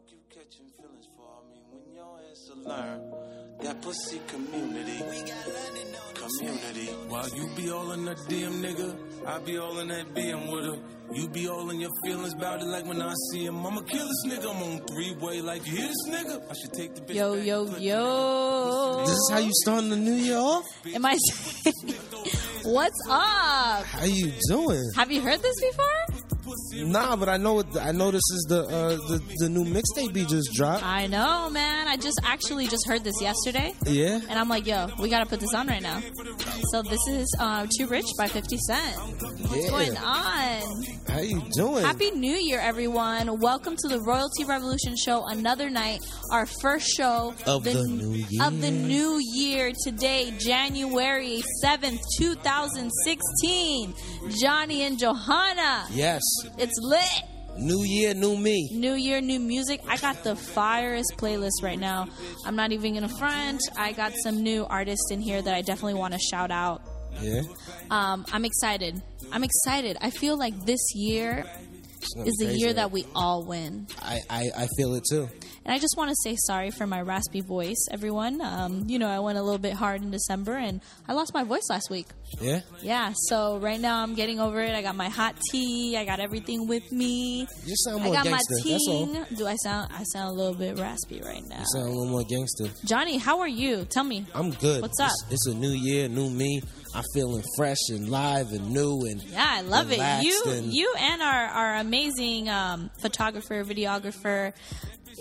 fuck you catching feelings for? I mean, when your ass will learn that pussy community. Community. While you be all in that DM nigga, I be all in that BM with her. You be all in your feelings about it like when I see him. I'ma kill this nigga. I'm on three way like you hear this nigga. I should take the bitch. Yo, back, yo, yo. This is how you starting the new year off? Am I saying? What's up? How you doing? Have you heard this before? Nah, but I know it, I know this is the uh, the the new mixtape he just dropped. I know, man. I just actually just heard this yesterday. Yeah. And I'm like, yo, we gotta put this on right now. So this is uh, Too Rich by 50 Cent. What's Yeah. going on? How you doing? Happy New Year, everyone. Welcome to the Royalty Revolution Show. Another night, our first show Of the new year. Of the new year today, January 7th, 2016. Johnny and Johanna. Yes. It's lit. New year, new me. New year, new music. I got the firest playlist right now. I'm not even gonna front. I got some new artists in here that I definitely want to shout out. Yeah. Um, I'm excited. I'm excited. I feel like this year is the year that we all win. I, I I feel it too. And I just want to say sorry for my raspy voice, everyone. Um, you know, I went a little bit hard in December and I lost my voice last week. Yeah. Yeah, so right now I'm getting over it. I got my hot tea. I got everything with me. You sound I more got my gangster. That's all. ting. Do I sound? I sound a little bit raspy right now. You sound a little more gangster. Johnny, how are you? Tell me. I'm good. What's up? It's, it's a new year, new me. I'm feeling fresh and live and new and Yeah, I love it. You, and- you, and our our amazing um, photographer, videographer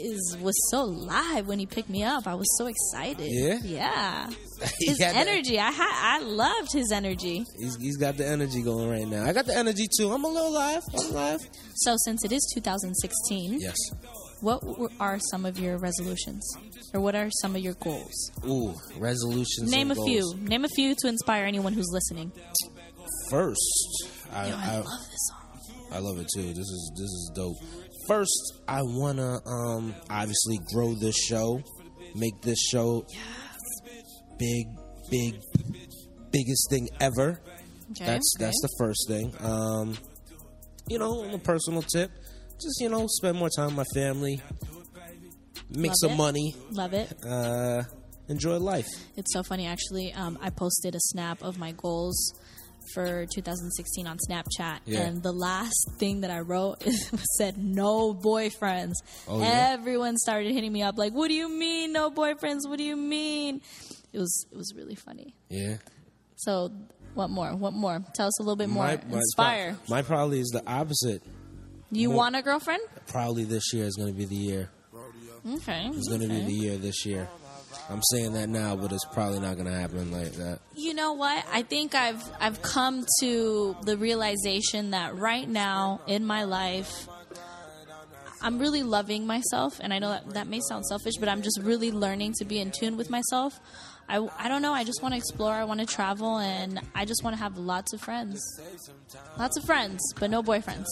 is was so live when he picked me up. I was so excited. Yeah? yeah. He His got that- energy, I ha- I loved his energy. He's, he's got the energy going right now. I got the energy too. I'm a little live. I'm live. So since it is 2016, Yes. what are some of your resolutions, or what are some of your goals? Ooh, resolutions. Name a and few. Name a few to inspire anyone who's listening. First, I, Yo, I I, love this song. I love it too. This is this is dope. First, I wanna um obviously grow this show, make this show big, big, biggest thing ever. Okay, That's okay. that's the first thing. Um, you know, on a personal tip, just you know, spend more time with my family, make Love some it. money, love it. uh, enjoy life. It's so funny, actually. Um, I posted a snap of my goals for 2016 on Snapchat, Yeah. and the last thing that I wrote said "no boyfriends." Oh, yeah? Everyone started hitting me up like, "What do you mean no boyfriends? What do you mean?" It was it was really funny. Yeah. So, what more? What more? Tell us a little bit more. My, my, Inspire. my probably is the opposite. you more- want a girlfriend? Probably this year is going to be the year. Okay. It's going to be the year this year. I'm saying that now, but it's probably not going to happen like that. You know what? I think I've I've come to the realization that right now in my life I'm really loving myself and I know that that may sound selfish, but I'm just really learning to be in tune with myself. I, I don't know, I just want to explore, I want to travel and I just want to have lots of friends. Lots of friends, but no boyfriends.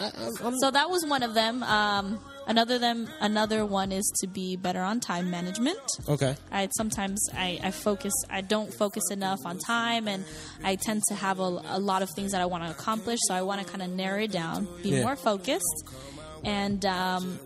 I, I'm, So that was one of them. Um, another them another one is to be better on time management. okay. I sometimes I, I focus I don't focus enough on time and I tend to have a, a lot of things that I want to accomplish so I want to kind of narrow it down be Yeah. more focused and um,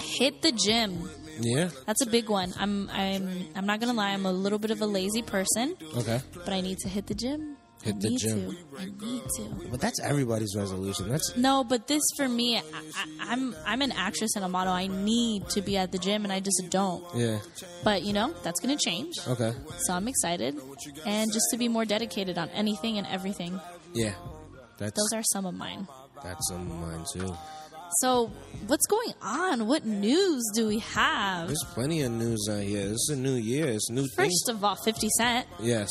hit the gym Yeah. that's a big one I'm I'm I'm not gonna lie I'm a little bit of a lazy person Okay. but I need to hit the gym Hit I the need gym. to I need to But that's everybody's resolution. That's no, but this for me, I, I, I'm I'm an actress and a model. I need to be at the gym, and I just don't. yeah. But you know, that's gonna change. Okay. So I'm excited, and just to be more dedicated on anything and everything. Yeah. That's Those are some of mine. that's some of mine too. So what's going on? What news do we have? There's plenty of news out here. It's a new year. It's new things. First of all, 50 Cent. Yes.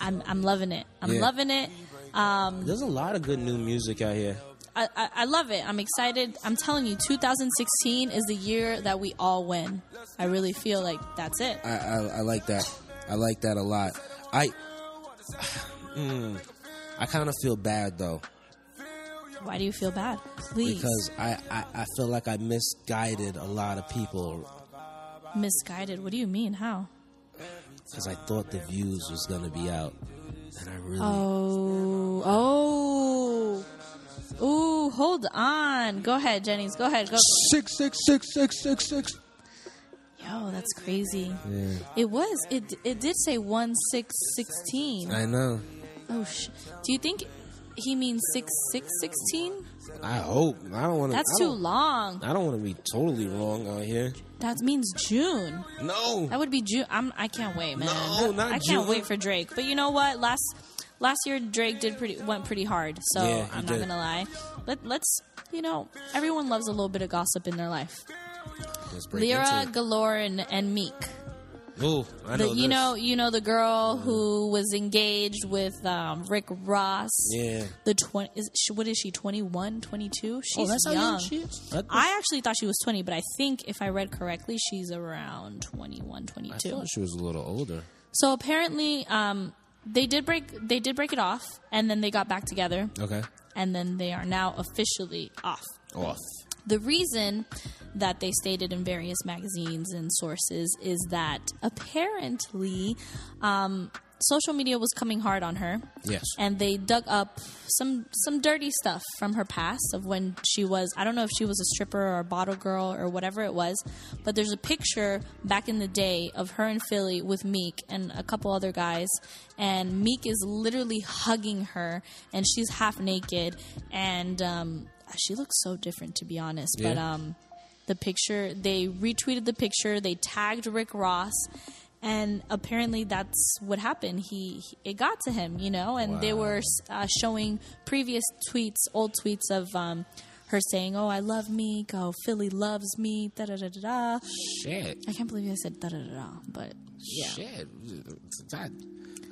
I'm I'm loving it. I'm Yeah. loving it. Um, There's a lot of good new music out here. I, I, I love it. I'm excited. I'm telling you, 2016 is the year that we all win. I really feel like that's it. I, I, I like that. I like that a lot. I mm, I kind of feel bad though Why do you feel bad? Please. because I, I, I feel like I misguided a lot of people Misguided. What do you mean? How? Because I thought the views was gonna be out, and I really Oh, oh, ooh! Hold Hold on. Go ahead, Jennings. Go ahead. Go. Six six six six six six. Yo, that's crazy. Yeah. It was. It it did say one six sixteen. I know. Oh sh. Do you think he means six six sixteen? I hope. I don't want to. That's too long. I don't want to be totally wrong out here. That means June. No. That would be June. I'm. I can't wait, man. No, not I can't June. wait for Drake. But you know what? Last last year Drake did pretty went pretty hard. So Yeah, I'm not did. gonna lie. Let let's you know everyone loves a little bit of gossip in their life. Lira Galore and, and Meek. It. Ooh, I The, know you this. know you know the girl who was engaged with um, Rick Ross. Yeah. The twenty is she, what is she 21, 22? She's Oh, that's how young. young she is. I, I actually thought she was 20, but I think if I read correctly, she's around 21, I 22. thought she was a little older. So apparently, um, they did break they did break it off, and then they got back together, Okay. and then they are now officially off. Off. The reason that they stated in various magazines and sources is that apparently um, social media was coming hard on her. Yes. And they dug up some some dirty stuff from her past of when she was I don't know if she was a stripper or a bottle girl or whatever it was, but there's a picture back in the day of her in Philly with Meek and a couple other guys and Meek is literally hugging her and she's half naked and um, she looks so different to be honest, Yeah. but um the picture they retweeted the picture, they tagged Rick Ross and apparently that's what happened. He, he- it got to him, you know, and they were uh, showing previous tweets, old tweets of um, her saying, "Oh, I love me. Oh, Philly loves me." Da da da da da. Shit. I can't believe I said da da da da, but yeah, Shit. That,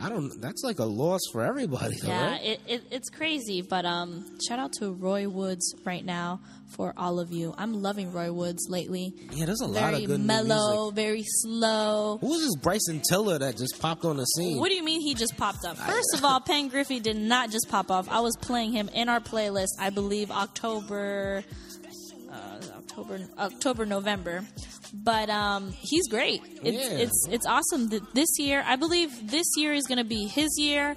I don't. That's like a loss for everybody. though, yeah, right? it, it, it's crazy. But um, shout out to Roy Woods right now for all of you. I'm loving Roy Woods lately. Yeah, there's a lot Very of good mellow, music. very slow. Who was this Bryson Tiller that just popped on the scene? What do you mean he just popped up? First of all, Pen Griffey did not just pop off. I was playing him in our playlist, I believe October, October, October, November. But um, he's great. It's Yeah. it's it's awesome. that This year, I believe this year is going to be his year.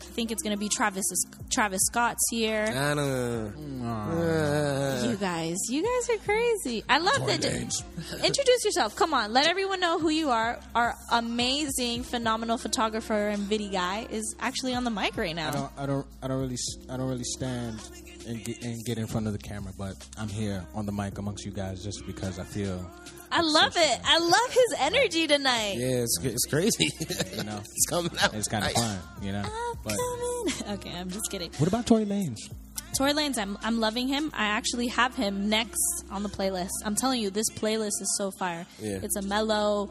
I think it's going to be Travis's Travis Scott's year. I don't know. You guys, you guys are crazy. I love that. Introduce yourself. Come on, let everyone know who you are. Our amazing, phenomenal photographer and video guy is actually on the mic right I now. don't, I don't, I don't really, s- I don't really stand and get, and get in front of the camera, but I'm here on the mic amongst you guys just because I feel, I love it. I love his energy tonight. Yeah, it's, it's crazy. you know, it's coming out. it's kind of fun, you know. I'm But coming. Okay, I'm just kidding. what about Tory Lanez? Tory Lanez, I'm I'm loving him. I actually have him next on the playlist. I'm telling you, this playlist is so fire. Yeah. It's a mellow,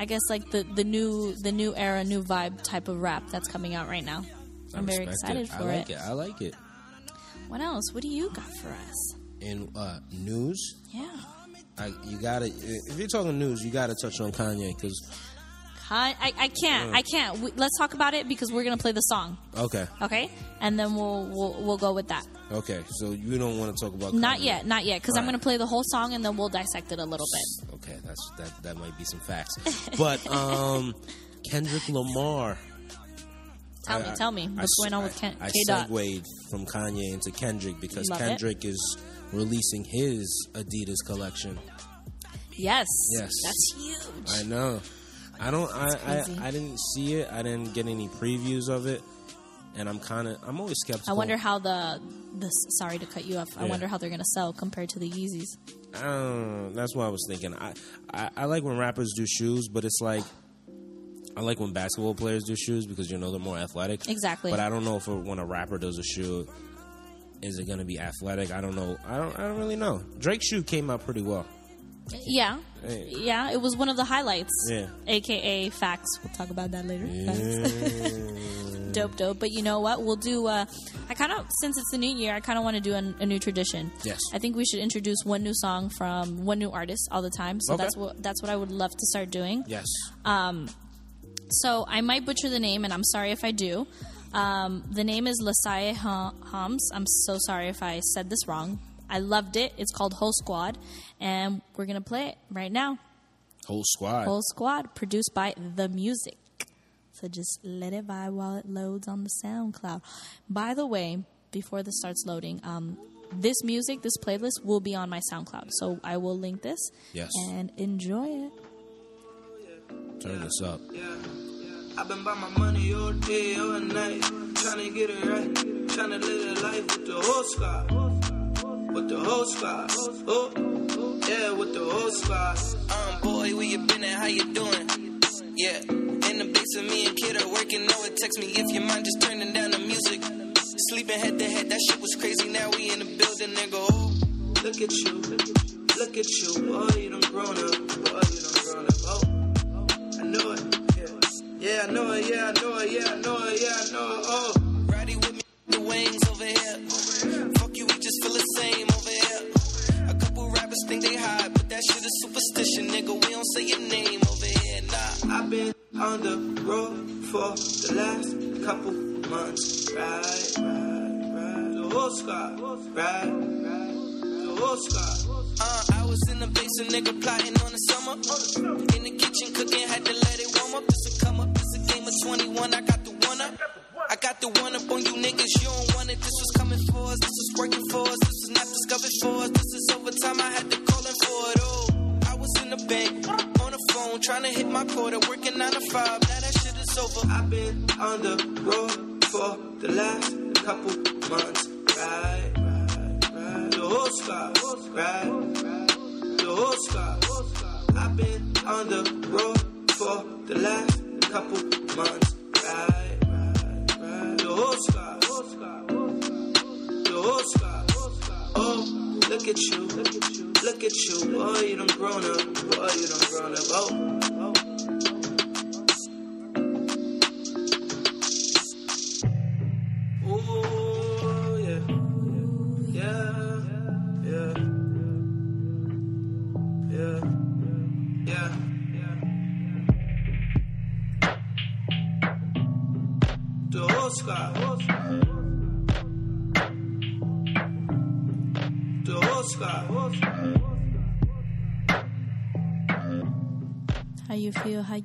I guess like the the new the new era, new vibe type of rap that's coming out right now. I'm very Respect excited it. for I like it. I like it. What else? What do you got for us? In uh, news, Yeah. I, you gotta. If you're talking news, you gotta touch on Kanye because I, I, I can't. I can't. We, let's talk about it because we're gonna play the song, okay, okay? And then we'll we'll, we'll go with that. okay. So you don't want to talk about Not Kanye. yet, not yet, because I'm Alright. gonna play the whole song and then we'll dissect it a little bit. Okay, that's that. That might be some facts. But um, Kendrick Lamar. Tell I- me, tell me, what's s- going on with I- Ken, I segued from Kanye into Kendrick because Love. Kendrick is releasing his Adidas collection. Yes, Yes. that's huge. I know. I don't. I. I I didn't see it. I didn't get any previews of it, and I'm kind of. I'm always skeptical. I wonder how the the sorry to cut you off. I wonder how they're gonna sell compared to the Yeezys. I. That's what I was thinking. I, I I like when rappers do shoes, but it's like. I like when basketball players do shoes because you know they're more athletic. Exactly. But I don't know if when a rapper does a shoe, is it going to be athletic? I don't know. I don't. I don't really know. Drake's shoe came out pretty well. Yeah, Hey. yeah, it was one of the highlights. Yeah. AKA facts. We'll talk about that later. Yeah. Dope, dope. But you know what? We'll do. Uh, I kind of since it's the new year, I kind of want to do a, a new tradition. Yes. I think we should introduce one new song from one new artist all the time. So Okay. that's what that's what I would love to start doing. yes. So I might butcher the name, and I'm sorry if I do. Um, the name is Lasaye Ha- Hams. I'm so sorry if I said this wrong. I loved it. It's called Whole Squad, and we're gonna play it right now. Whole squad. Whole Squad, produced by The Music. So just let it vibe while it loads on the SoundCloud. By the way, before this starts loading, um, this music, this playlist will be on my SoundCloud. So I will link this Yes. and enjoy it. Turn this up. I've been by my money all day, all night. Trying to get it right. Trying to live a life with the whole squad. With the whole squad. Oh, yeah, with the whole squad. Um, boy, where you been at? How you doing? Yeah, in the basement, me and Kid are working. No, it. Text me if your mind just turning down the music. Sleeping head to head, that shit was crazy. Now we in the building, nigga. Oh, look at you, look at you. Boy, you done grown up. Boy, you done grown up. Oh. I know it. Yeah. I know it. Yeah, I know it. Yeah, I know it. Yeah, I know it. Oh, Roddy with me, the wings over here. Fuck you, we just feel the same over here. A couple rappers think they hot, but that shit is superstition, nigga. We don't say your name over here. Nah, I've been on the road for the last couple months. Right, right, right. The whole squad. Right, right. The whole squad. Uh, I was in the basement, nigga, plotting on the summer. In the kitchen, cooking, had to let it warm up. This a come up, this a game of 21. I got the one up. I got the one up on you niggas. You don't want it. This was coming for us. This was working for us. This was not discovered for us. This is overtime. I had to call in for it. Oh, I was in the bank on the phone trying to hit my quota, working nine to five. Now that shit is over. I've been on the road for the last couple months. Right, right. The squad. I've been on the road for the last couple months. The whole squad. The whole squad. Oh, look at you. Look at you. Boy, you done grown up. Boy, you done grown up. Oh. oh.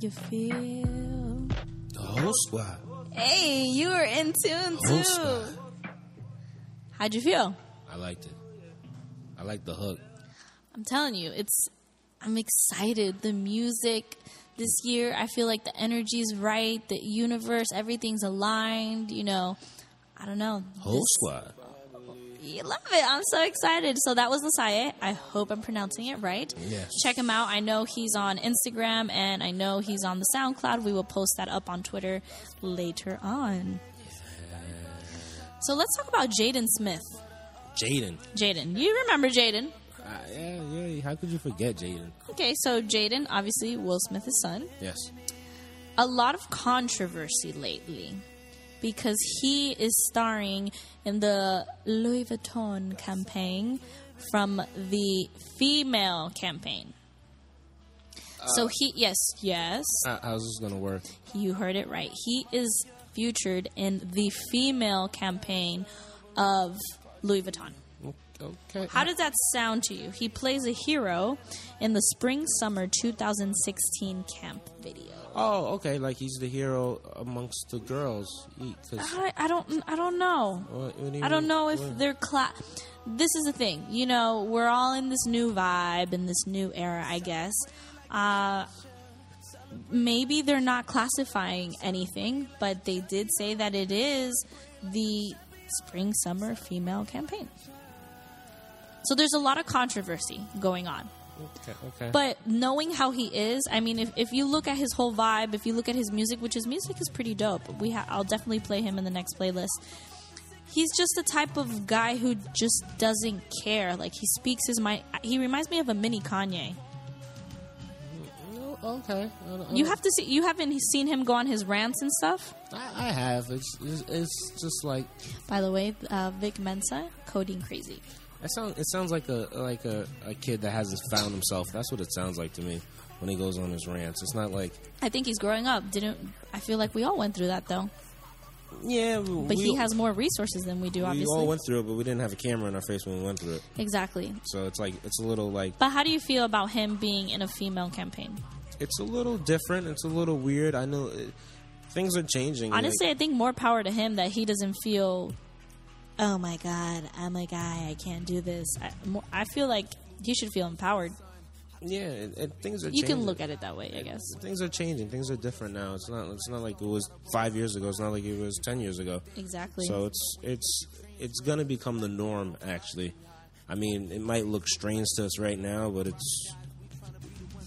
You feel? The whole squad. Hey, you were in tune too. squad. How'd you feel? I liked it. I like the hook. I'm telling you, it's. I'm excited. The music this year, I feel like the energy's right. The universe, everything's aligned. You know, I don't know. Whole This- squad. You love it. I'm so excited. So that was Lasaye. I hope I'm pronouncing it right. Yes. Check him out. I know he's on Instagram and I know he's on the SoundCloud. We will post that up on Twitter later on. So let's talk about Jaden Smith. Jaden. Jaden. You remember Jaden. Uh, yeah, yeah. How could you forget Jaden? Okay, so Jaden, obviously Will Smith's son. Yes. a lot of controversy lately because he is starring in the Louis Vuitton campaign from the female campaign. so he, yes, yes, Uh, how's this gonna work? you heard it right. He is featured in the female campaign of Louis Vuitton. Okay. How does that sound to you? He plays a hero in the spring summer 2016 camp video. Oh, okay. Like he's the hero amongst the girls. He, 'cause- I, I don't I don't know. what- what do I don't mean? know if What? they're class. This is the thing, you know, we're all in this new vibe in this new era, I guess. Uh, maybe they're not classifying anything, but they did say that it is the spring summer female campaign. So there's a lot of controversy going on. Okay. Okay. But knowing how he is, I mean, if, if you look at his whole vibe, if you look at his music, which his music is pretty dope, we ha- I'll definitely play him in the next playlist. He's just the type of guy who just doesn't care. Like he speaks his mind. He reminds me of a mini Kanye. Okay. I don't- I You don't- have to see. You haven't seen him go on his rants and stuff. I, I have. It's, it's it's just like By the way, uh, Vic Mensa, coding crazy. It sounds. It sounds like a like a, a kid that hasn't found himself. That's what it sounds like to me when he goes on his rants. It's not like I think he's growing up. Didn't I feel like we all went through that though? yeah, But he has more resources than we do. We Obviously, we all went through it, but we didn't have a camera in our face when we went through it. exactly. So it's like it's a little like But how do you feel about him being in a female campaign? it's a little different. It's a little weird. I know it, things are changing. like- Honestly, I think more power to him that he doesn't feel "Oh my god, I'm a guy. I can't do this." I, I feel like he should feel empowered. Yeah, and, and things are. You can look at it that way, I guess. Things are changing. Things are different now. It's not. It's not like it was five years ago. It's not like it was ten years ago. Exactly. So it's it's it's gonna become the norm. Actually, I mean, it might look strange to us right now, but it's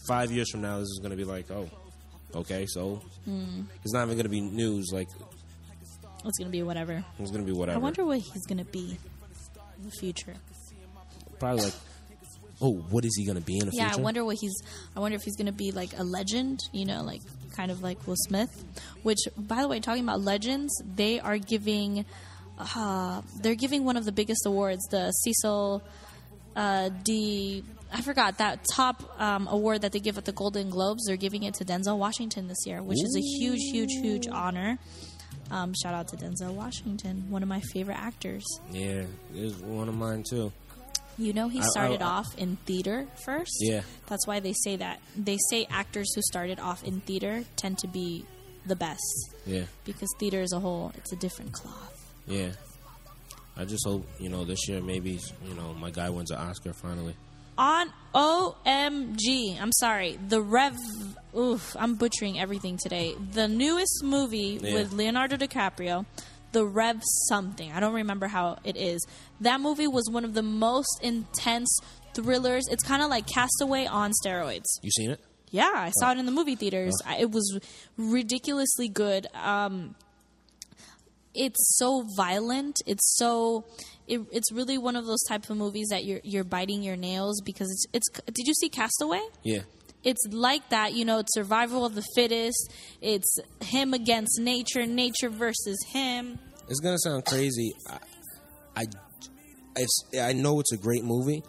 five years from now. This is gonna be like, oh, okay, so Hmm. it's not even gonna be news. Like it's gonna be whatever. it's gonna be whatever. I wonder what he's gonna be in the future. Probably like, oh, what is he gonna be in the Yeah, future? Yeah, I wonder what he's. I wonder if he's gonna be like a legend. You know, like kind of like Will Smith. Which, by the way, talking about legends, they are giving. Uh, they're giving one of the biggest awards, the Cecil uh, D. I forgot that top um, award that they give at the Golden Globes. They're giving it to Denzel Washington this year, which is a huge, huge, huge honor. Um, shout out to Denzel Washington, one of my favorite actors. Yeah, it's one of mine too. You know, he I- I- started I- off in theater first. Yeah. That's why they say that. They say actors who started off in theater tend to be the best Yeah, because theater as a whole, it's a different cloth. yeah. I just hope you know this year maybe you know my guy wins an Oscar finally. On OMG, I'm sorry, the Rev. Oof, I'm butchering everything today. The newest movie Yeah. with Leonardo DiCaprio, The Rev something. I don't remember how it is. That movie was one of the most intense thrillers. It's kind of like Castaway on steroids. You seen it? Yeah, I saw it in the movie theaters. I It was ridiculously good. Um, it's so violent. It's so. It, it's really one of those type of movies that you're you're biting your nails because it's it's. Did you see Castaway? Yeah. It's like that, you know. It's survival of the fittest. It's him against nature, nature versus him. It's gonna sound crazy. I, I, it's, I know it's a great movie,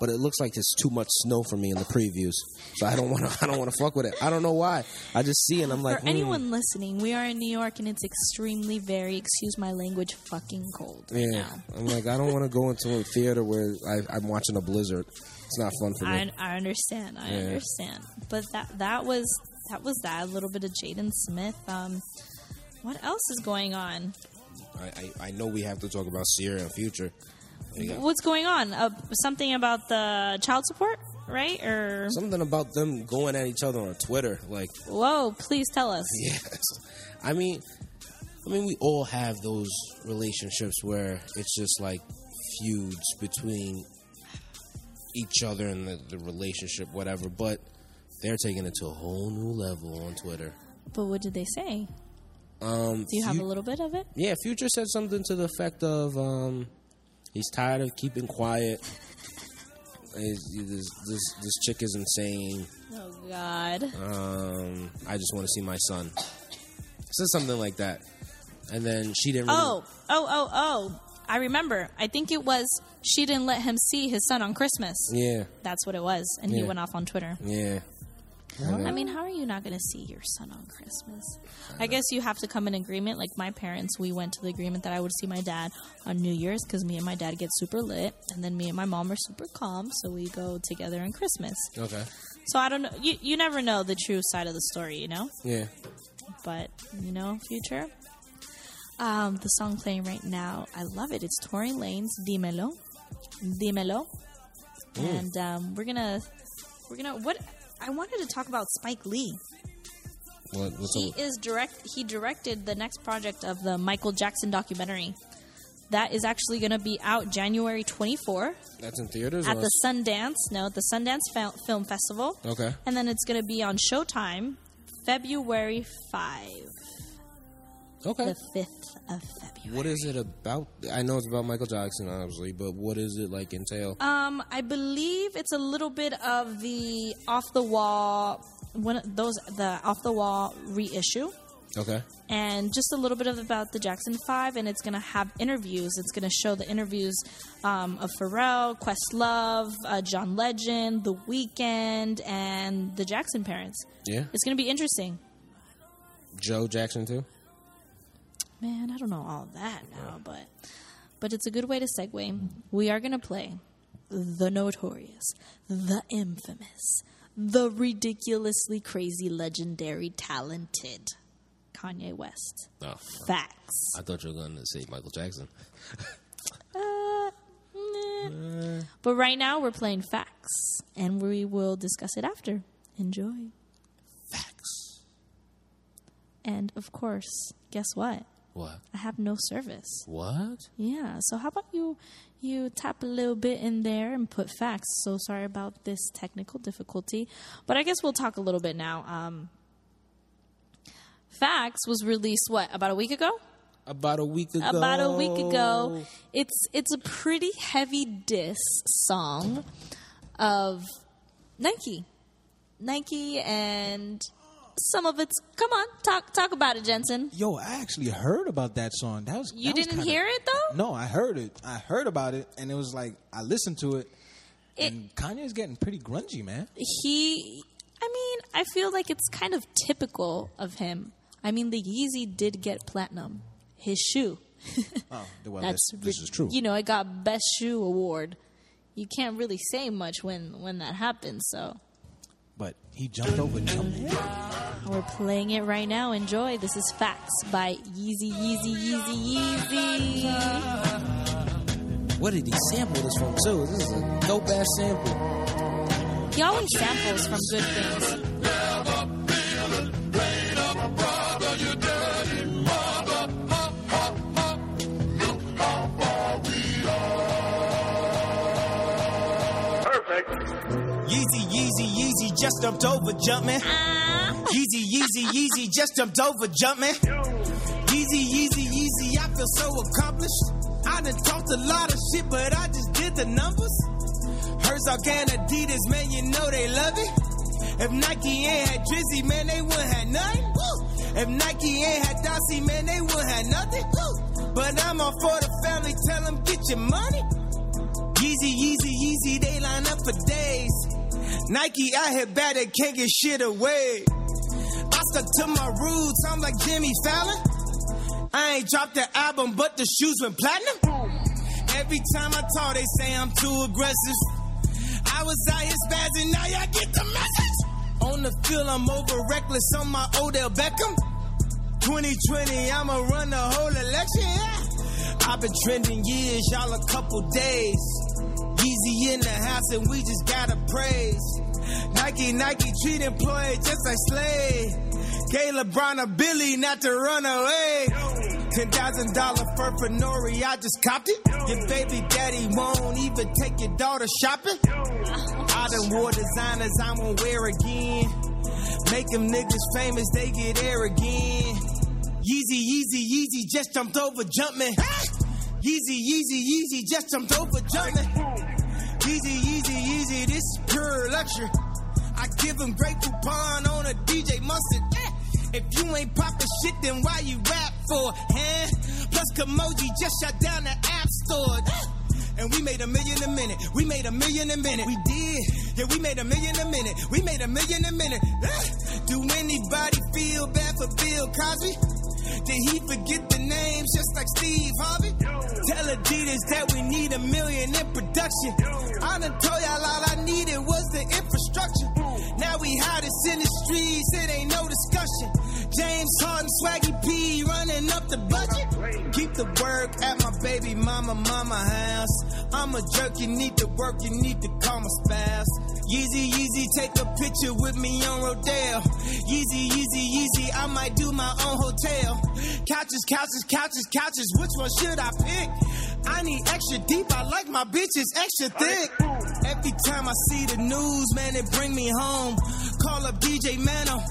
but it looks like there's too much snow for me in the previews, so I don't want to. I don't want to fuck with it. I don't know why. I just see and I'm like, For hmm. anyone listening, we are in New York and it's extremely, very, excuse my language, fucking cold. right Yeah, now. I'm like, I don't want to go into a theater where I, I'm watching a blizzard. It's not fun for me. I, I understand. I Yeah. understand. But that that was that was that. A little bit of Jaden Smith. Um, what else is going on? I, I, I know we have to talk about Ciara and Future. What's going on? Uh, something about the child support, right? Or something about them going at each other on Twitter. Like, whoa, please tell us. Yes. I mean, I mean, we all have those relationships where it's just like feuds between each other and the, the relationship, whatever. But they're taking it to a whole new level on Twitter. But what did they say? Um, Do you have a little bit of it? Yeah, Future said something to the effect of um, he's tired of keeping quiet. This, this, this chick is insane. Oh God. Um, I just want to see my son. Said something like that, and then she didn't. Really, Oh, oh, oh, oh. I remember. I think it was she didn't let him see his son on Christmas. Yeah, That's what it was, and he went off on Twitter. yeah. And I mean, how are you not going to see your son on Christmas? I guess you have to come in agreement. Like my parents, we went to the agreement that I would see my dad on New Year's because me and my dad get super lit, and then me and my mom are super calm, so we go together on Christmas. okay. So I don't know. You you never know the true side of the story, you know. Yeah. But you know, future. Um, the song playing right now, I love it. It's Tory Lanez "Dímelo," "Dímelo," and um, we're gonna we're gonna what I wanted to talk about Spike Lee. What, what's He up? is direct. He directed the next project of the Michael Jackson documentary. That is actually going to be out January 24 That's in theaters. at the Sundance. No, at the Sundance Fil- Film Festival, Okay. and then it's going to be on Showtime February 5, Okay. the 5th of February. What is it about? I know it's about Michael Jackson, obviously, but what is it like entail? Um, I believe it's a little bit of the off the wall, one of those the off the wall reissue. Okay. and just a little bit of about the Jackson Five, and it's going to have interviews. It's going to show the interviews um, of Pharrell, Questlove, uh, John Legend, The Weeknd, and the Jackson parents. Yeah. It's going to be interesting. Joe Jackson too. Man, I don't know all that now, but but it's a good way to segue. We are going to play the notorious, the infamous, the ridiculously crazy, legendary, talented Kanye West. Oh, uh, Facts. I thought you were going to say Michael Jackson. Uh, uh. But right now we're playing facts, and we will discuss it after. Enjoy. Facts. And of course, guess what? What? I have no service. What? Yeah. So how about you you tap a little bit in there and put facts. So sorry about this technical difficulty, but I guess we'll talk a little bit now. Um, facts was released what about a week ago? About a week ago. About a week ago. It's it's a pretty heavy diss song of Nike, Nike, and some of it's. Come on, talk talk about it, Jensen. Yo, I actually heard about that song. That was You that didn't kinda- hear it though. No, I heard it. I heard about it, and it was like I listened to it, It- and Kanye's getting pretty grungy, man. he i mean i feel like it's kind of typical of him i mean the yeezy did get platinum his shoe Oh, well, that's this, this is true. you know it got best shoe award you can't really say much when when that happens so But he jumped over Jumpman. We're playing it right now enjoy this is facts by yeezy yeezy yeezy yeezy Where did he sample this from too? This is a dope ass sample. he always samples from good things just jumped over Jumpman. Uh-huh. Yeezy, Yeezy, Yeezy, just jumped over Jumpman. Yeezy, Yeezy, Yeezy, I feel so accomplished. I done talked a lot of shit, but I just did the numbers. Herzog and Adidas, man, you know they love it. If Nike ain't had Drizzy, man, they wouldn't have nothing. If Nike ain't had Dossie, man, they wouldn't have nothing. But I'm all for the family, tell them get your money. Yeezy, Yeezy, Yeezy, they line up for days. Nike out here bad, they can't get shit away. I stuck to my roots, I'm like Jimmy Fallon. I ain't dropped the album, but the shoes went platinum. Every time I talk, they say I'm too aggressive. I was out here spazzing, now y'all get the message. On the field, I'm over reckless on my Odell Beckham. 2020, I'ma run the whole election. Yeah. I've been trending years, y'all a couple days. Yeezy in the house, and we just gotta praise. Nike, Nike treat employees just like slave. Gay LeBron a Billy not to run away. Ten thousand dollar fur for Nori, I just copped it. Your baby daddy won't even take your daughter shopping. I done wore designers I won't wear again. Make them niggas famous, they get air again. Yeezy, Yeezy, Yeezy, just jumped over Jumpman. Yeezy, Yeezy, Yeezy, just jumped over Jumpman. Yeezy, Yeezy, Yeezy, this is pure luxury. I give him great coupon on a DJ mustard. Eh, If you ain't poppin' shit, then why you rap for? Huh? Plus, Kimoji just shut down the app store. And we made a million a minute. We made a million a minute. We did. Yeah, we made a million a minute. We made a million a minute. Do anybody feel bad for Bill Cosby? Did he forget the names just like Steve Harvey? Tell Adidas that we need a million in production. I done told y'all all I needed was the infrastructure. Boom. Now we hottest in the streets, it ain't no discussion. James Harden, Swaggy P running up the budget. Keep the work at my baby mama, mama house. I'm a jerk, you need to work, you need to call my spouse. Yeezy, Yeezy, take a picture with me on Rodeo. Yeezy, Yeezy, Yeezy, I might do my own hotel. Couches, couches, couches, couches, which one should I pick? I need extra deep, I like my bitches extra thick. Time I see the news, man, it bring me home. Call up DJ Mano,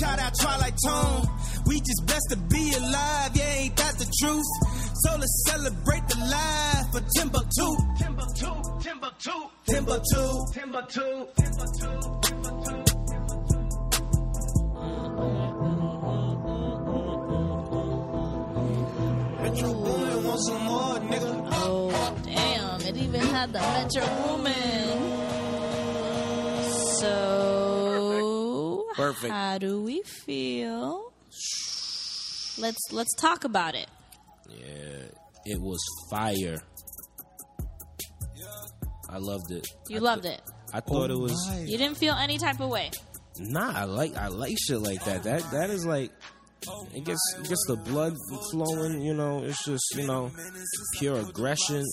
shout out Twilite Tone. We just blessed to be alive, yeah, ain't that the truth? So let's celebrate the life for Timbuktu. Timbuktu, Timbuktu, Timbuktu, Timbuktu, Timbuktu. Metro Boomin want some more, nigga. Oh. It even had the Metro Boomin. So, Perfect. how do we feel? Let's let's talk about it. Yeah, it was fire. I loved it. You I loved th- it. I thought it was. You didn't feel any type of way. Nah, I like I like shit like that. That that is like it gets it gets the blood flowing. You know, it's just you know pure aggression.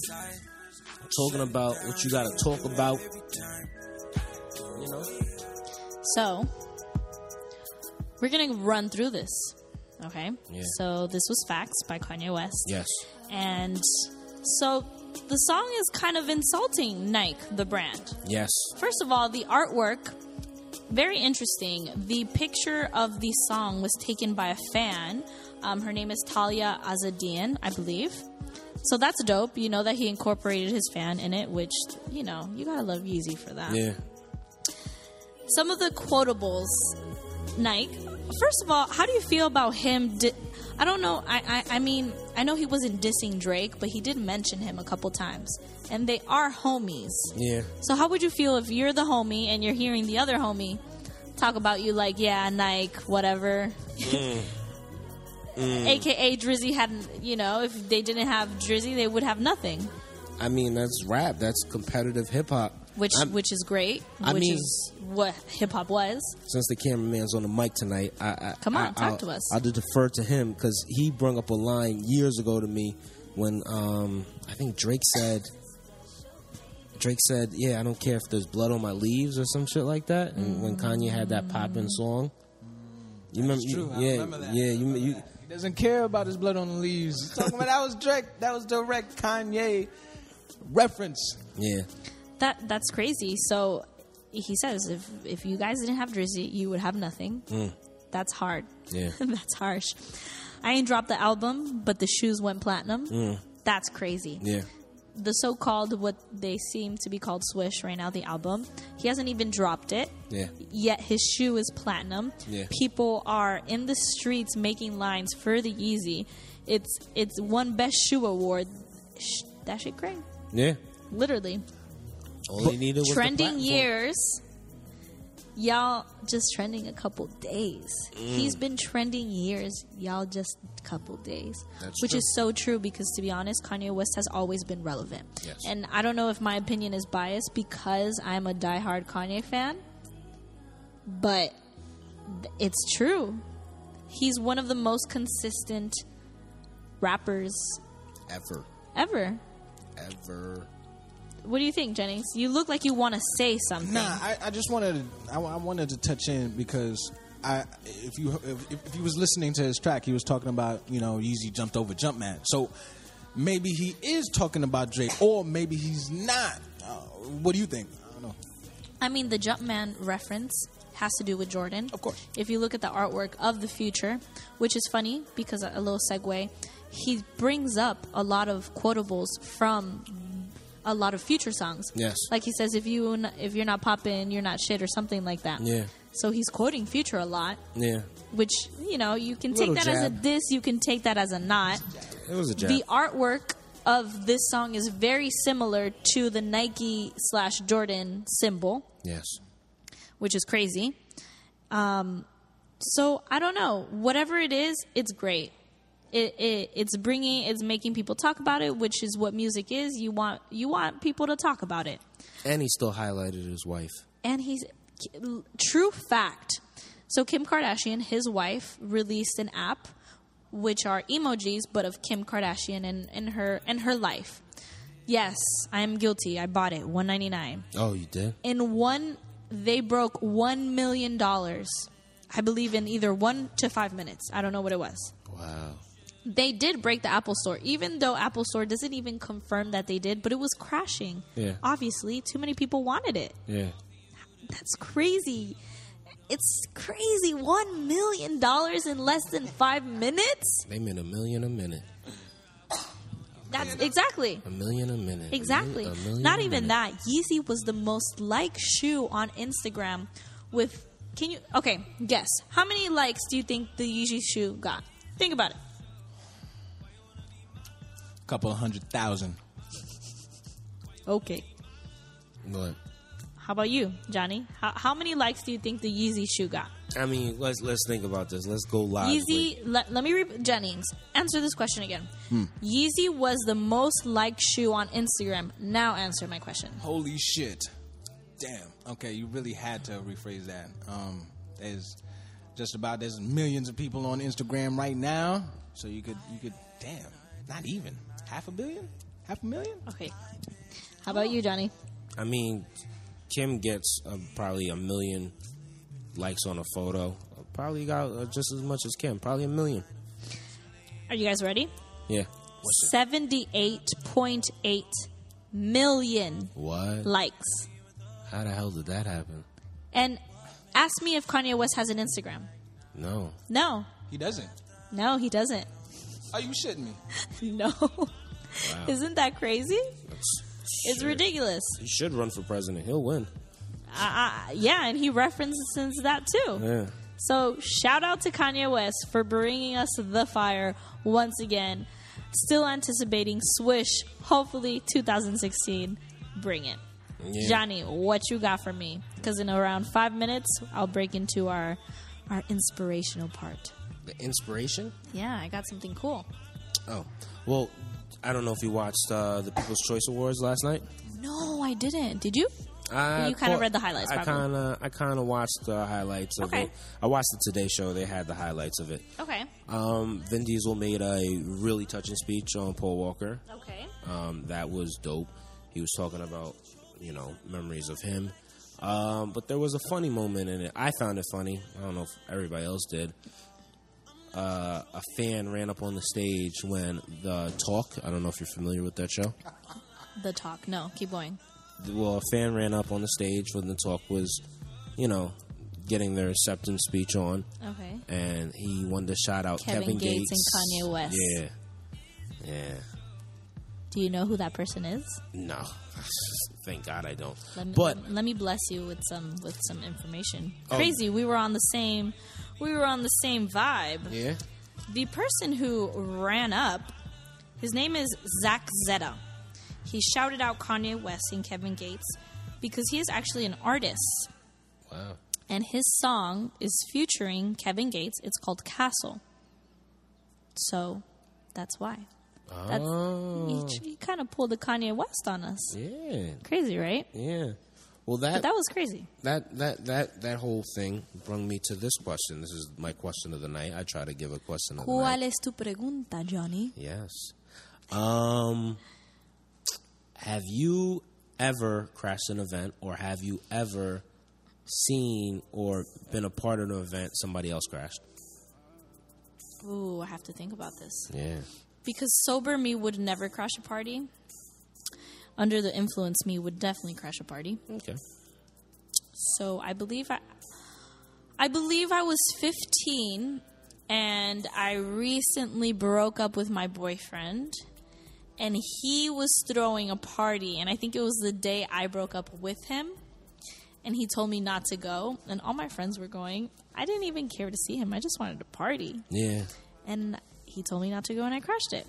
Talking about what you got to talk about. You know, So, we're going to run through this. Okay? Yeah. So, this was Facts by Kanye West. yes, And so, the song is kind of insulting Nike, the brand. yes, First of all, the artwork, very interesting. The picture of the song was taken by a fan. Um, her name is Talia Azadian, I believe. So that's dope. You know that he incorporated his fan in it, which, you know, you gotta love Yeezy for that. yeah. Some of the quotables, Nike. First of all, how do you feel about him? Di- I don't know. I, I I mean, I know he wasn't dissing Drake, but he did mention him a couple times, and they are homies. Yeah, So how would you feel if you're the homie and you're hearing the other homie talk about you like, yeah, Nike, whatever. AKA Drizzy hadn't, you know, if they didn't have Drizzy, they would have nothing, I mean that's rap. That's competitive hip hop. which I'm- which is great, I which mean- is what hip hop was. since the cameraman's on the mic tonight, I, I Come on, I, talk I'll, to us. I'll defer to him because he brought up a line years ago to me when um, I think Drake said. Drake said, "Yeah, I don't care if there's blood on my leaves or some shit like that." And when Kanye had that poppin' song, you remember? That's true. I yeah, remember that. yeah. You, you, He doesn't care about his blood on the leaves. Talking about that was direct. That was direct Kanye reference. yeah, That that's crazy. So he says if if you guys didn't have Drizzy, you would have nothing. Mm. That's hard. yeah. that's harsh. I ain't dropped the album, but the shoes went platinum. Mm. That's crazy. Yeah, the so-called what they seem to be called swish right now the album he hasn't even dropped it. Yeah, yet his shoe is platinum. Yeah. people are in the streets making lines for the Yeezy. It's it's one best shoe award. Sh- that shit great. Yeah. literally. All needed was trending years y'all just trending a couple days Mm. he's been trending years y'all just a couple days That's which true. is so true because to be honest kanye west has always been relevant Yes. and i don't know if my opinion is biased because i'm a diehard kanye fan but it's true he's one of the most consistent rappers ever, ever ever. What do you think jennings you look like you want to say something Nah, I, I just wanted to, I, I wanted to touch in because I if you if, if you was listening to his track, he was talking about you know Yeezy jumped over Jumpman. So maybe he is talking about Drake, or maybe he's not. Uh, what do you think? I don't know. I mean, the Jumpman reference has to do with Jordan. Of course. If you look at the artwork of the future, which is funny because a little segue, he brings up a lot of quotables from a lot of future songs. Yes. Like he says, if you n- if you're not popping, you're not shit, or something like that. Yeah. So he's quoting Future a lot, Yeah, which you know you can take that as a jab. diss, you can take that as a not. it was a jab. The artwork of this song is very similar to the Nike slash Jordan symbol yes, which is crazy. Um, so I don't know. Whatever it is, it's great. It, it it's bringing it's making people talk about it, which is what music is. You want you want people to talk about it, and he still highlighted his wife. and he's true fact. So Kim Kardashian, his wife, released an app, which are emojis, but of Kim Kardashian and, and her and her life. Yes, I am guilty. I bought it, 199. Oh, you did? in one they broke one million dollars i believe in either one to five minutes i don't know what it was Wow. They did break the apple store even though apple store doesn't even confirm that they did but it was crashing Yeah. obviously too many people wanted it Yeah. that's crazy it's crazy one million dollars in less than five minutes They made a million a minute. that's exactly A million a minute. A Exactly. a million Not even minute. that. Yeezy was the most liked shoe on Instagram with can you okay, guess. How many likes do you think the Yeezy shoe got? Think about it. Couple of hundred thousand. Okay. But How about you, Johnny? How, how many likes do you think the Yeezy shoe got? I mean, let's let's think about this. Let's go live. Yeezy, let, let me read Jennings. Answer this question again. Yeezy was the most liked shoe on Instagram. Now answer my question. Holy shit! Damn. Okay, you really had to rephrase that. Um, there's just about there's millions of people on Instagram right now, so you could you could damn not even half a billion, half a million. Okay. How about you, Johnny? I mean, Kim gets uh, probably a million likes on a photo. Probably got uh, just as much as Kim. Probably a million. Are you guys ready? Yeah. Seventy-eight point eight million What? likes. How the hell did that happen? And ask me if Kanye West has an Instagram. No. No, He doesn't. no, he doesn't. Are you shitting me? No. Isn't that crazy? That's, It's shit. ridiculous. He should run for president. He'll win. Uh, yeah, and he references that too. Yeah. So shout out to Kanye West for bringing us the fire once again. Still anticipating Swish, hopefully 2016. Bring it. Yeah. Johnny, what you got for me? Because in around five minutes, I'll break into our our inspirational part. The inspiration? Yeah, I got something cool. Oh. Well, I don't know if you watched uh, the People's Choice Awards last night. No, I didn't. Did you? I You kinda read the highlights, I kind of, I kind of watched the highlights of Okay. it. I watched the Today Show. They had the highlights of it. Okay. Um, Vin Diesel made a really touching speech on Paul Walker. Okay. Um, that was dope. He was talking about, you know, memories of him. Um, but there was a funny moment in it. I found it funny. I don't know if everybody else did. Uh, a fan ran up on the stage when the talk. I don't know if you're familiar with that show. The talk. No, keep going. well, a fan ran up on the stage when the talk was, you know, getting their acceptance speech on, Okay. and he wanted to shout out Kevin Kevin, Gates and Kanye West. Yeah, yeah. Do you know who that person is? No, thank God I don't. Let me, but let, let me bless you with some with some information. Oh. Crazy, we were on the same we were on the same vibe. yeah, The person who ran up, his name is Zach Zeta. He shouted out Kanye West and Kevin Gates because he is actually an artist, wow. and his song is featuring Kevin Gates. It's called Castle. So, that's why. That's, Oh, he, he kind of pulled the Kanye West on us. yeah, Crazy, right? yeah. Well, But that that was crazy. that that that that whole thing brought me to this question. This is my question of the night. I try to give a question of the night. ¿Cuál es tu pregunta, Johnny? Yes. Um, have you ever crashed an event, or have you ever seen or been a part of an event somebody else crashed? Ooh, I have to think about this. Yeah. Because sober me would never crash a party. Under the influence me would definitely crash a party. Okay. So I believe I I believe I was 15 and I recently broke up with my boyfriend and he was throwing a party and I think it was the day I broke up with him and he told me not to go and all my friends were going. I didn't even care to see him. I just wanted to party. Yeah. and he told me not to go and I crashed it.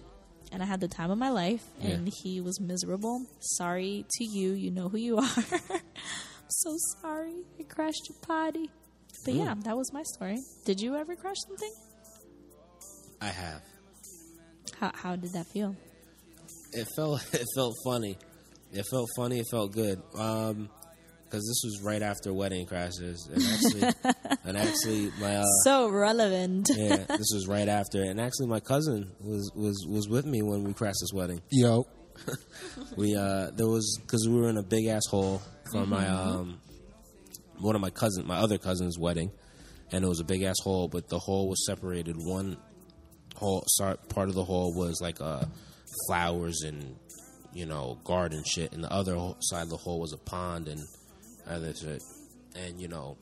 And I had the time of my life and Yeah. he was miserable. Sorry to you, you know who you are. I'm so sorry. I crashed your party. But yeah, that was my story. Did you ever crash something? I have. How how did that feel? It felt it felt funny. It felt funny. It felt good. Um, because this was right after wedding crashes, and actually, and actually, my uh, so relevant. yeah, this was right after, and actually, my cousin was was was with me when we crashed this wedding. Yo. We uh, there was because we were in a big ass hall for my Mm-hmm. um, one of my cousin, my other cousin's wedding, and it was a big ass hall, but the hall was separated. One hall, sorry, part of the hall was like uh, flowers and you know garden shit, and the other side of the hall was a pond and other shit, and you know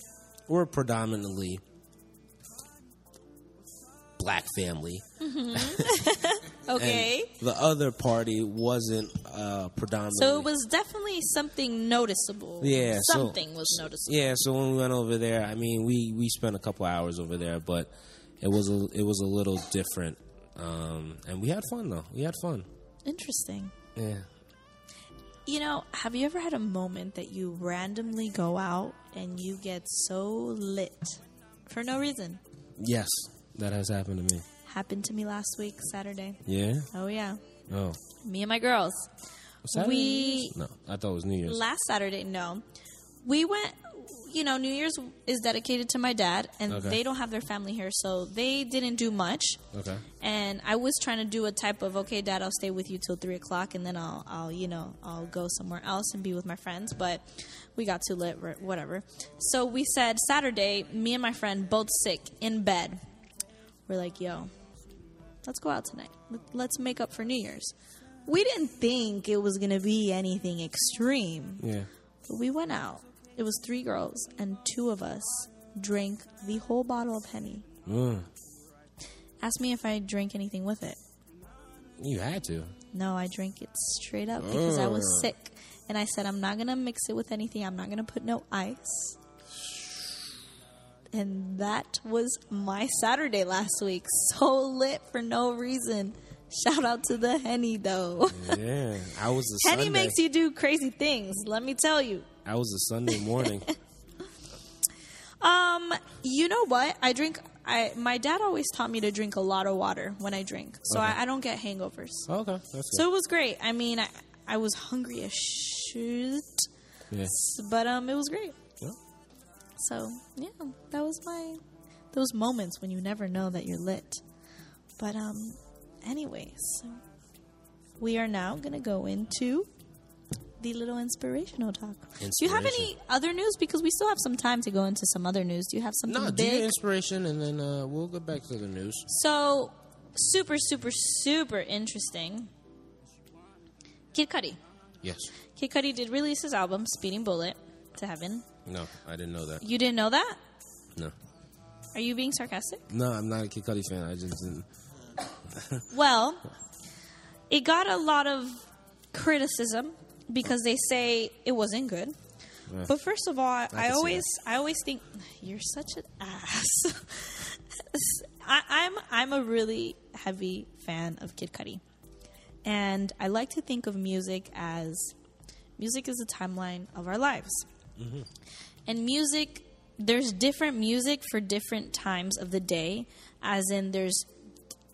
we're predominantly black family. Okay. And the other party wasn't uh, predominantly. So it was definitely something noticeable. Yeah, so- Something was noticeable. Yeah, so when we went over there, I mean, we we spent a couple hours over there, but it was a it was a little different, um, and we had fun though. We had fun. Interesting. Yeah. You know, have you ever had a moment that you randomly go out and you get so lit for no reason? Yes, that has happened to me. Happened to me last week, Saturday. Yeah. Oh, yeah. Oh. Me and my girls. Saturday? We- No, I thought it was New Year's. Last Saturday, no. We went, you know, New Year's is dedicated to my dad, and Okay. they don't have their family here, so they didn't do much. Okay. And I was trying to do a type of okay, Dad, I'll stay with you till three o'clock, and then I'll, I'll, you know, I'll go somewhere else and be with my friends. But we got too lit, whatever. So we said Saturday, me and my friend both sick in bed. We're like, yo, let's go out tonight. Let- Let's make up for New Year's. We didn't think it was gonna be anything extreme. Yeah. But we went out. It was three girls, and two of us drank the whole bottle of Henny. Mm. Asked me if I drank anything with it. You had to. No, I drank it straight up because I was sick. And I said, I'm not going to mix it with anything. I'm not going to put no ice. And that was my Saturday last week. So lit for no reason. Shout out to the Henny, though. Yeah. I was a Henny Sunday. makes you do crazy things, let me tell you. I was a Sunday morning. Um, you know what? I drink. I my dad always taught me to drink a lot of water when I drink, so Okay. I, I don't get hangovers. okay. That's good. So it was great. I mean, I, I was hungry as shit, yeah. but um, it was great. Yeah. So yeah, that was my those moments when you never know that you're lit. But um, anyways, we are now gonna go into the little inspirational talk. Do you have any other news? Because we still have some time to go into some other news. Do you have something No, do big? your inspiration, and then uh, we'll get back to the news. So, super, super, super interesting. Kid Cudi. Yes. Kid Cudi did release his album, Speeding Bullet, to heaven. No, I didn't know that. You didn't know that? No. Are you being sarcastic? No, I'm not a Kid Cudi fan. I just didn't. Well, it got a lot of criticism because they say it wasn't good. Yeah. But first of all, I, I always, I always think you're such an ass. I, I'm, I'm a really heavy fan of Kid Cudi, and I like to think of music as music is a timeline of our lives, and music. There's different music for different times of the day, as in there's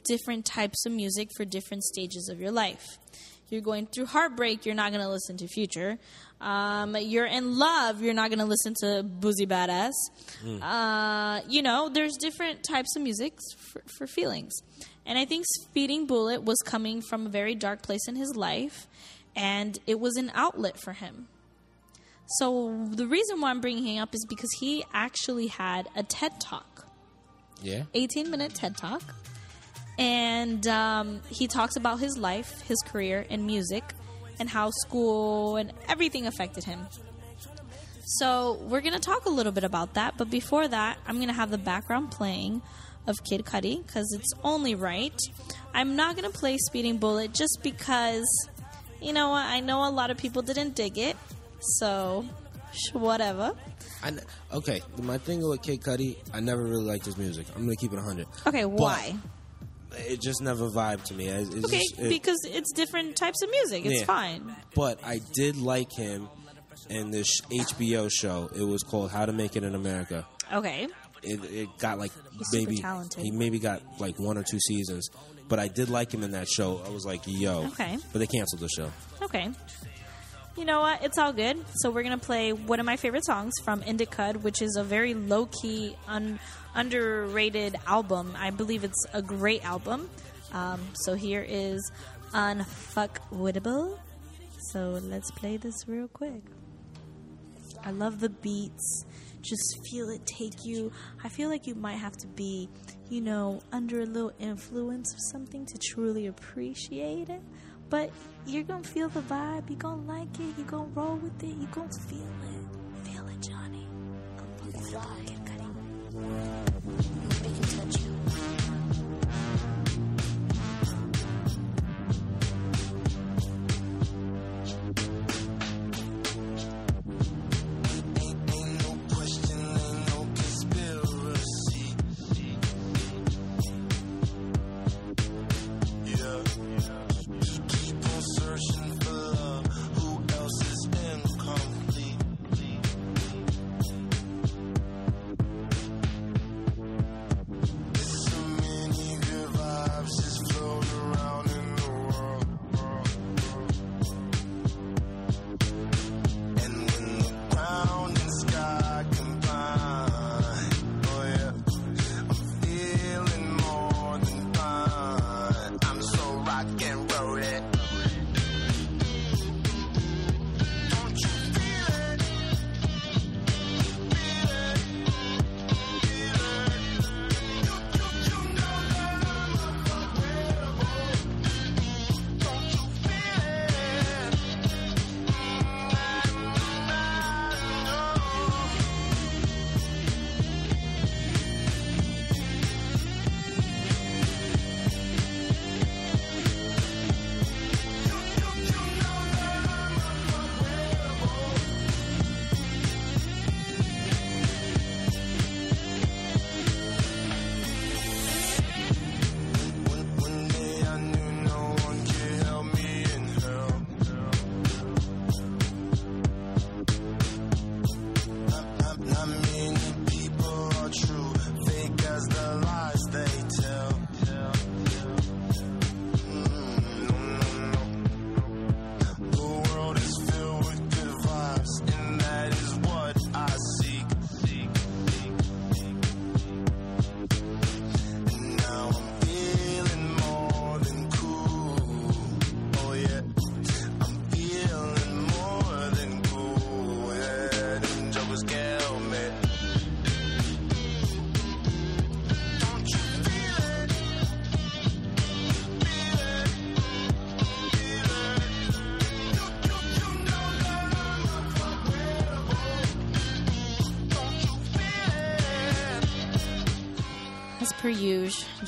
different types of music for different stages of your life. You're going through heartbreak, you're not going to listen to Future. Um, you're in love, you're not going to listen to Boozy Badass. Uh, you know, there's different types of music for, for feelings. And I think Speeding Bullet was coming from a very dark place in his life, and it was an outlet for him. So the reason why I'm bringing him up is because he actually had a TED Talk. Yeah. 18 minute TED Talk. And um, he talks about his life, his career in music, and how school and everything affected him. So, we're going to talk a little bit about that. But before that, I'm going to have the background playing of Kid Cudi because it's only right. I'm not going to play Speeding Bullet just because, you know what, I know a lot of people didn't dig it. So, sh- whatever. I n- okay. My thing with Kid Cudi, I never really liked his music. I'm gonna keep it 100. Okay, why? It just never vibed to me. It- it's Okay, just- it- because it's different types of music. It's Yeah. fine. but I did like him in this HBO show. It was called How to Make It in America. Okay. It, it got like He's maybe talented. he maybe got like one or two seasons, but I did like him in that show. I was like, yo, Okay. But they canceled the show. Okay. You know what? It's all good. So we're gonna play one of my favorite songs from Indicud, which is a very low key, un- underrated album. I believe it's a great album. Um, so here is Unfuckwittable. So let's play this real quick. I love the beats. Just feel it take you. I feel like you might have to be, you know, under a little influence of something to truly appreciate it. But you're gonna feel the vibe. You're gonna like it. You're gonna roll with it. You're gonna feel it. Feel it, Johnny. Make it touch you.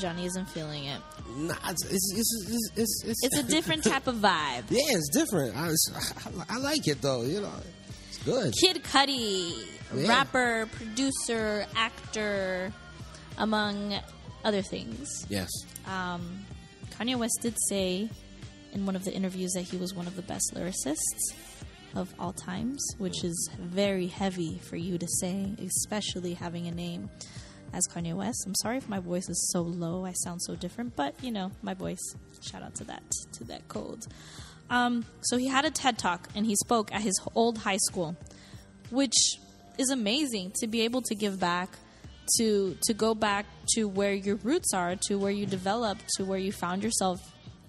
Johnny isn't feeling it. Nah, it's it's it's it's, it's, it's, a different type of vibe. yeah, it's different. I, I, I like it though. You know, it's good. Kid Cudi, Yeah. rapper, producer, actor, among other things. Yes. Um, Kanye West did say in one of the interviews that he was one of the best lyricists of all times, which is very heavy for you to say, especially having a name as Kanye West. I'm sorry if my voice is so low. I sound so different, but you know, my voice. Shout out to that to that cold. Um, so he had a TED talk and he spoke at his old high school, which is amazing to be able to give back to to go back to where your roots are, to where you developed, to where you found yourself.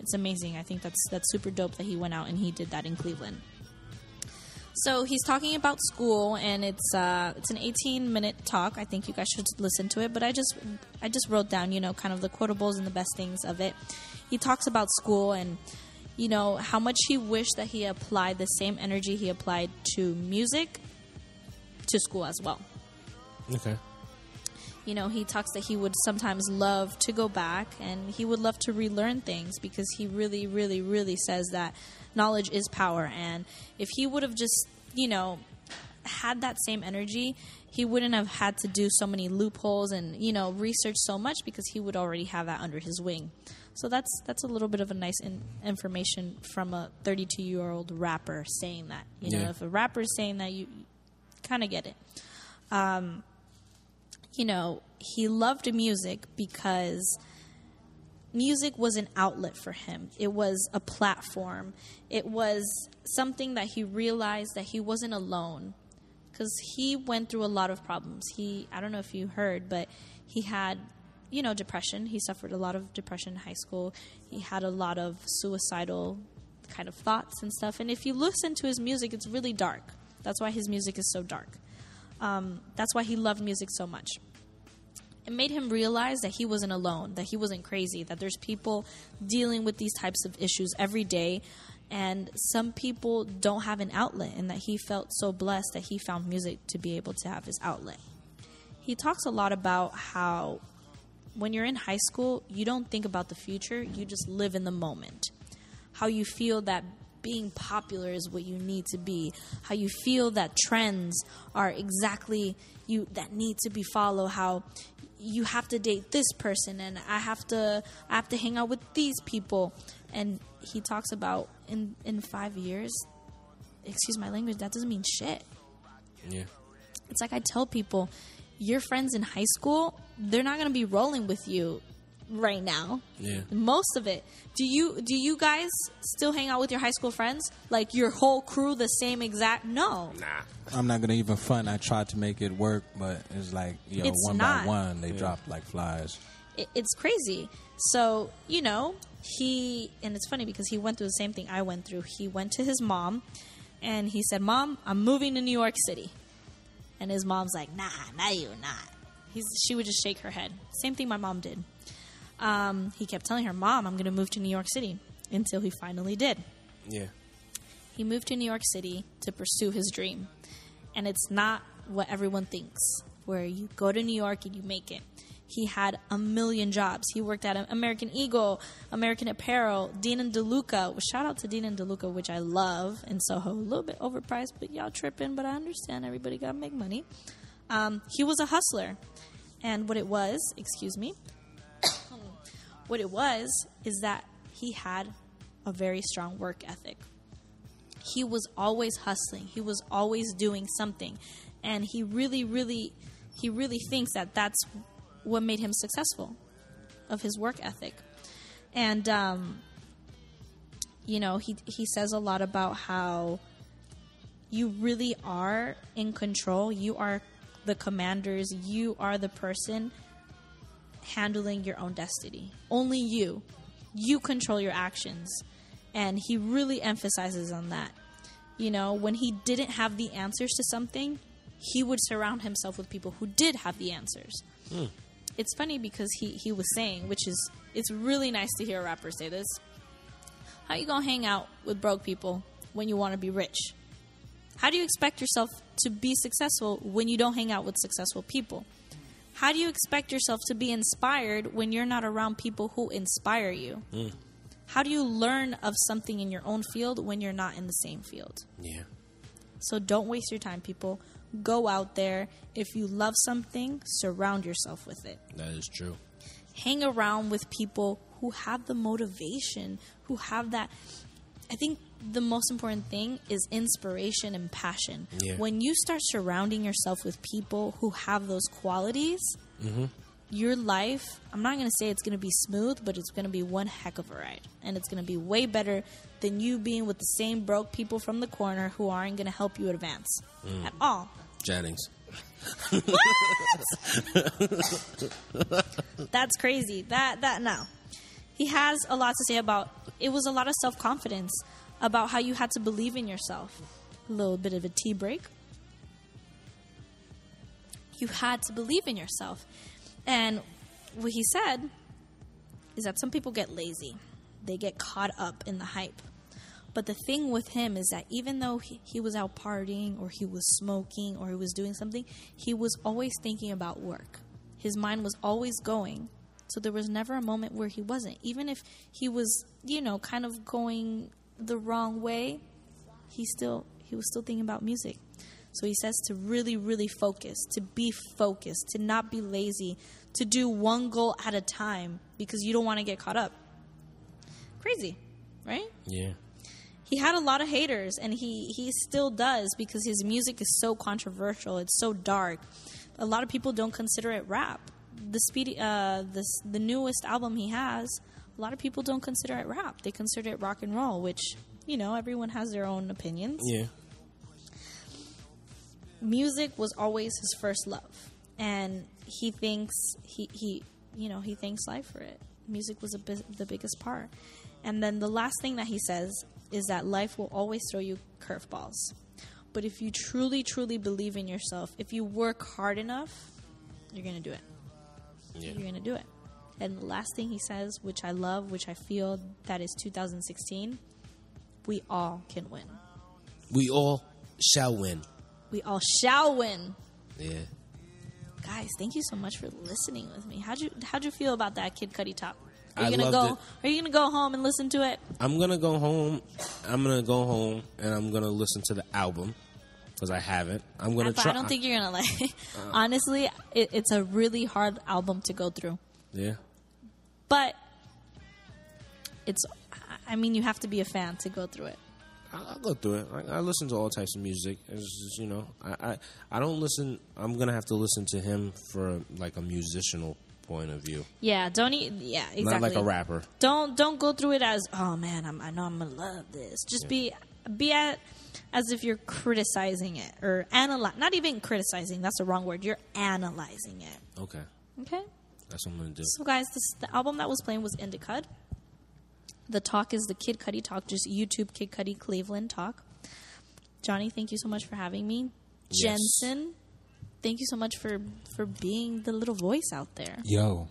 It's amazing. I think that's that's super dope that he went out and he did that in Cleveland. So he's talking about school, and it's uh, it's an 18 minute talk. I think you guys should listen to it. But I just I just wrote down, you know, kind of the quotables and the best things of it. He talks about school and you know how much he wished that he applied the same energy he applied to music to school as well. Okay. You know, he talks that he would sometimes love to go back and he would love to relearn things because he really, really, really says that knowledge is power. And if he would have just, you know, had that same energy, he wouldn't have had to do so many loopholes and, you know, research so much because he would already have that under his wing. So that's that's a little bit of a nice in, information from a 32 year old rapper saying that. You know, Yeah. if a rapper is saying that, you, kind of get it Um, you know, he loved music because music was an outlet for him. It was a platform. It was something that he realized that he wasn't alone because he went through a lot of problems. He, I don't know if you heard, but he had, you know, depression. He suffered a lot of depression in high school. He had a lot of suicidal kind of thoughts and stuff. And if you listen to his music, it's really dark. That's why his music is so dark. Um, that's why he loved music so much. It made him realize that he wasn't alone, that he wasn't crazy, that there's people dealing with these types of issues every day, and some people don't have an outlet, and that he felt so blessed that he found music to be able to have his outlet. He talks a lot about how when you're in high school, you don't think about the future, you just live in the moment. How you feel that being popular is what you need to be. How you feel that trends are exactly you that need to be followed. How you have to date this person and I have to I have to hang out with these people. And he talks about in in 5 years excuse my language that doesn't mean shit. Yeah. It's like I tell people, your friends in high school, they're not going to be rolling with you right now. Yeah. Most of it. Do you do you guys still hang out with your high school friends? Like your whole crew the same exact? No. Nah. I'm not gonna even front. I tried to make it work, but it's like yo, It's one not. by one, they dropped like flies. It, it's crazy. So, you know, he and it's funny because he went through the same thing I went through. He went to his mom and he said, "Mom, I'm moving to New York City." And his mom's like, "Nah, nah, you're not." He's, she would just shake her head. Same thing my mom did. Um, he kept telling her, "Mom, I'm going to move to New York City," until he finally did. Yeah. He moved to New York City to pursue his dream. And it's not what everyone thinks, where you go to New York and you make it. He had a million jobs. He worked at American Eagle, American Apparel, Dean and DeLuca. Shout out to Dean and DeLuca, which I love in Soho. A little bit overpriced, but y'all tripping, but I understand everybody got to make money. Um, he was a hustler. And what it was, excuse me, what it was is that he had a very strong work ethic. He was always hustling. He was always doing something. And he really really he really thinks that that's what made him successful of his work ethic. And um, you know he he says a lot about how you really are in control. You are the commanders. You are the person handling your own destiny. Only you. You control your actions. And he really emphasizes on that. You know when he didn't have the answers to something he would surround himself with people who did have the answers. Hmm. It's funny because he, he was saying which is it's really nice to hear a rapper say this. How you gonna hang out with broke people when you want to be rich? How do you expect yourself to be successful when you don't hang out with successful people How do you expect yourself to be inspired when you're not around people who inspire you? Hmm. How do you learn of something in your own field when you're not in the same field? Yeah. So don't waste your time, people. Go out there. If you love something, surround yourself with it. That is true. Hang around with people who have the motivation, who have that. I think the most important thing is inspiration and passion. Yeah. When you start surrounding yourself with people who have those qualities, mm-hmm. your life, I'm not going to say it's going to be smooth, but it's going to be one heck of a ride. And it's going to be way better than you being with the same broke people from the corner who aren't going to help you advance mm. at all. Jennings. That's crazy. That that no. He has a lot to say about it was a lot of self confidence about how you had to believe in yourself. A little bit of a tea break. You had to believe in yourself. And what he said is that some people get lazy. They get caught up in the hype. But the thing with him is that even though he, he was out partying or he was smoking or he was doing something, he was always thinking about work. His mind was always going. So there was never a moment where he wasn't. Even if he was, you know, kind of going the wrong way, he still he was still thinking about music. So he says to really, really focus, to be focused, to not be lazy, to do one goal at a time because you don't want to get caught up. Crazy, right? Yeah. he had a lot of haters and he he still does because his music is so controversial it's so dark a lot of people don't consider it rap the speedy uh this the newest album he has a lot of people don't consider it rap. They consider it rock and roll which you know everyone has their own opinions. Yeah. music was always his first love. And he thinks he, he you know he thanks life for it. Music was a bi- the biggest part. And then the last thing that he says is that life will always throw you curveballs. But if you truly truly believe in yourself if you work hard enough you're gonna do it. Yeah. you're gonna do it and the last thing he says which i love which i feel that is 2016 we all can win We all shall win. we all shall win Yeah. guys, thank you so much for listening with me. How'd you how'd you feel about that Kid Cudi talk? Are you I gonna go? it. Are you gonna go home and listen to it? I'm gonna go home. I'm gonna go home and I'm gonna listen to the album because I haven't. I'm gonna But try. I don't think you're gonna like. Honestly, it, it's a really hard album to go through, Yeah. but it's. I mean, you have to be a fan to go through it. I'll, go through it. I, I listen to all types of music. It's just you know, I, I I don't listen. I'm gonna have to listen to him for like a musical point of view, Yeah, don't. E- yeah, exactly. not like a rapper. Don't don't go through it as oh man, I'm, I know I'm gonna love this. Just be be at as if you're criticizing it or analyze. Not even criticizing. That's the wrong word. You're analyzing it. Okay, Okay. That's what I'm gonna do. So, guys, this, the album that was playing was Indicud. The talk is the Kid Cudi talk, just YouTube Kid Cudi Cleveland talk. Johnny, thank you so much for having me. Yes. Jensen, thank you so much for for being the little voice out there. Yo,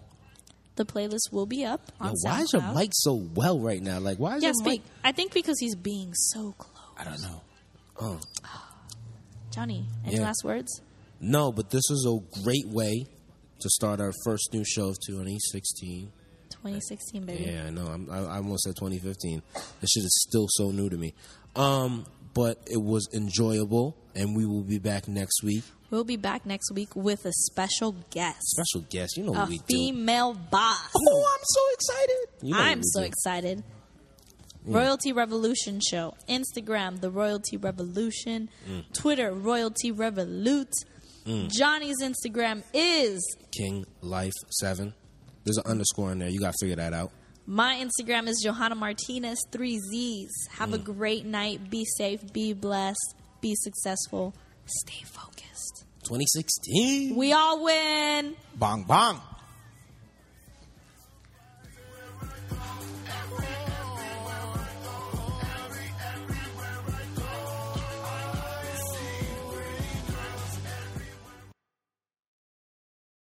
The playlist will be up on Yo, why is your mic so well right now? Like, why is Yeah, your mic? I think because he's being so close. I don't know. Oh. Johnny, any Yeah. last words? No, but this is a great way to start our first new show of 2016. 2016, baby. Yeah, I know. I'm, I, I almost said 2015. This shit is still so new to me. Um, but it was enjoyable, and we will be back next week. We'll be back next week with a special guest, Special guest, you know a what we do. female boss. Oh, I'm so excited! You know I'm so do. excited. Royalty Revolution Show. Instagram, The Royalty Revolution. Mm. Twitter, Royalty Revolute. Johnny's Instagram is. King Life Seven. There's an underscore in there. You gotta figure that out. My Instagram is Johanna Martinez, three Z's. Have Mm. a great night. Be safe. Be blessed. Be successful. Stay focused. 2016. We all win. Bong bong.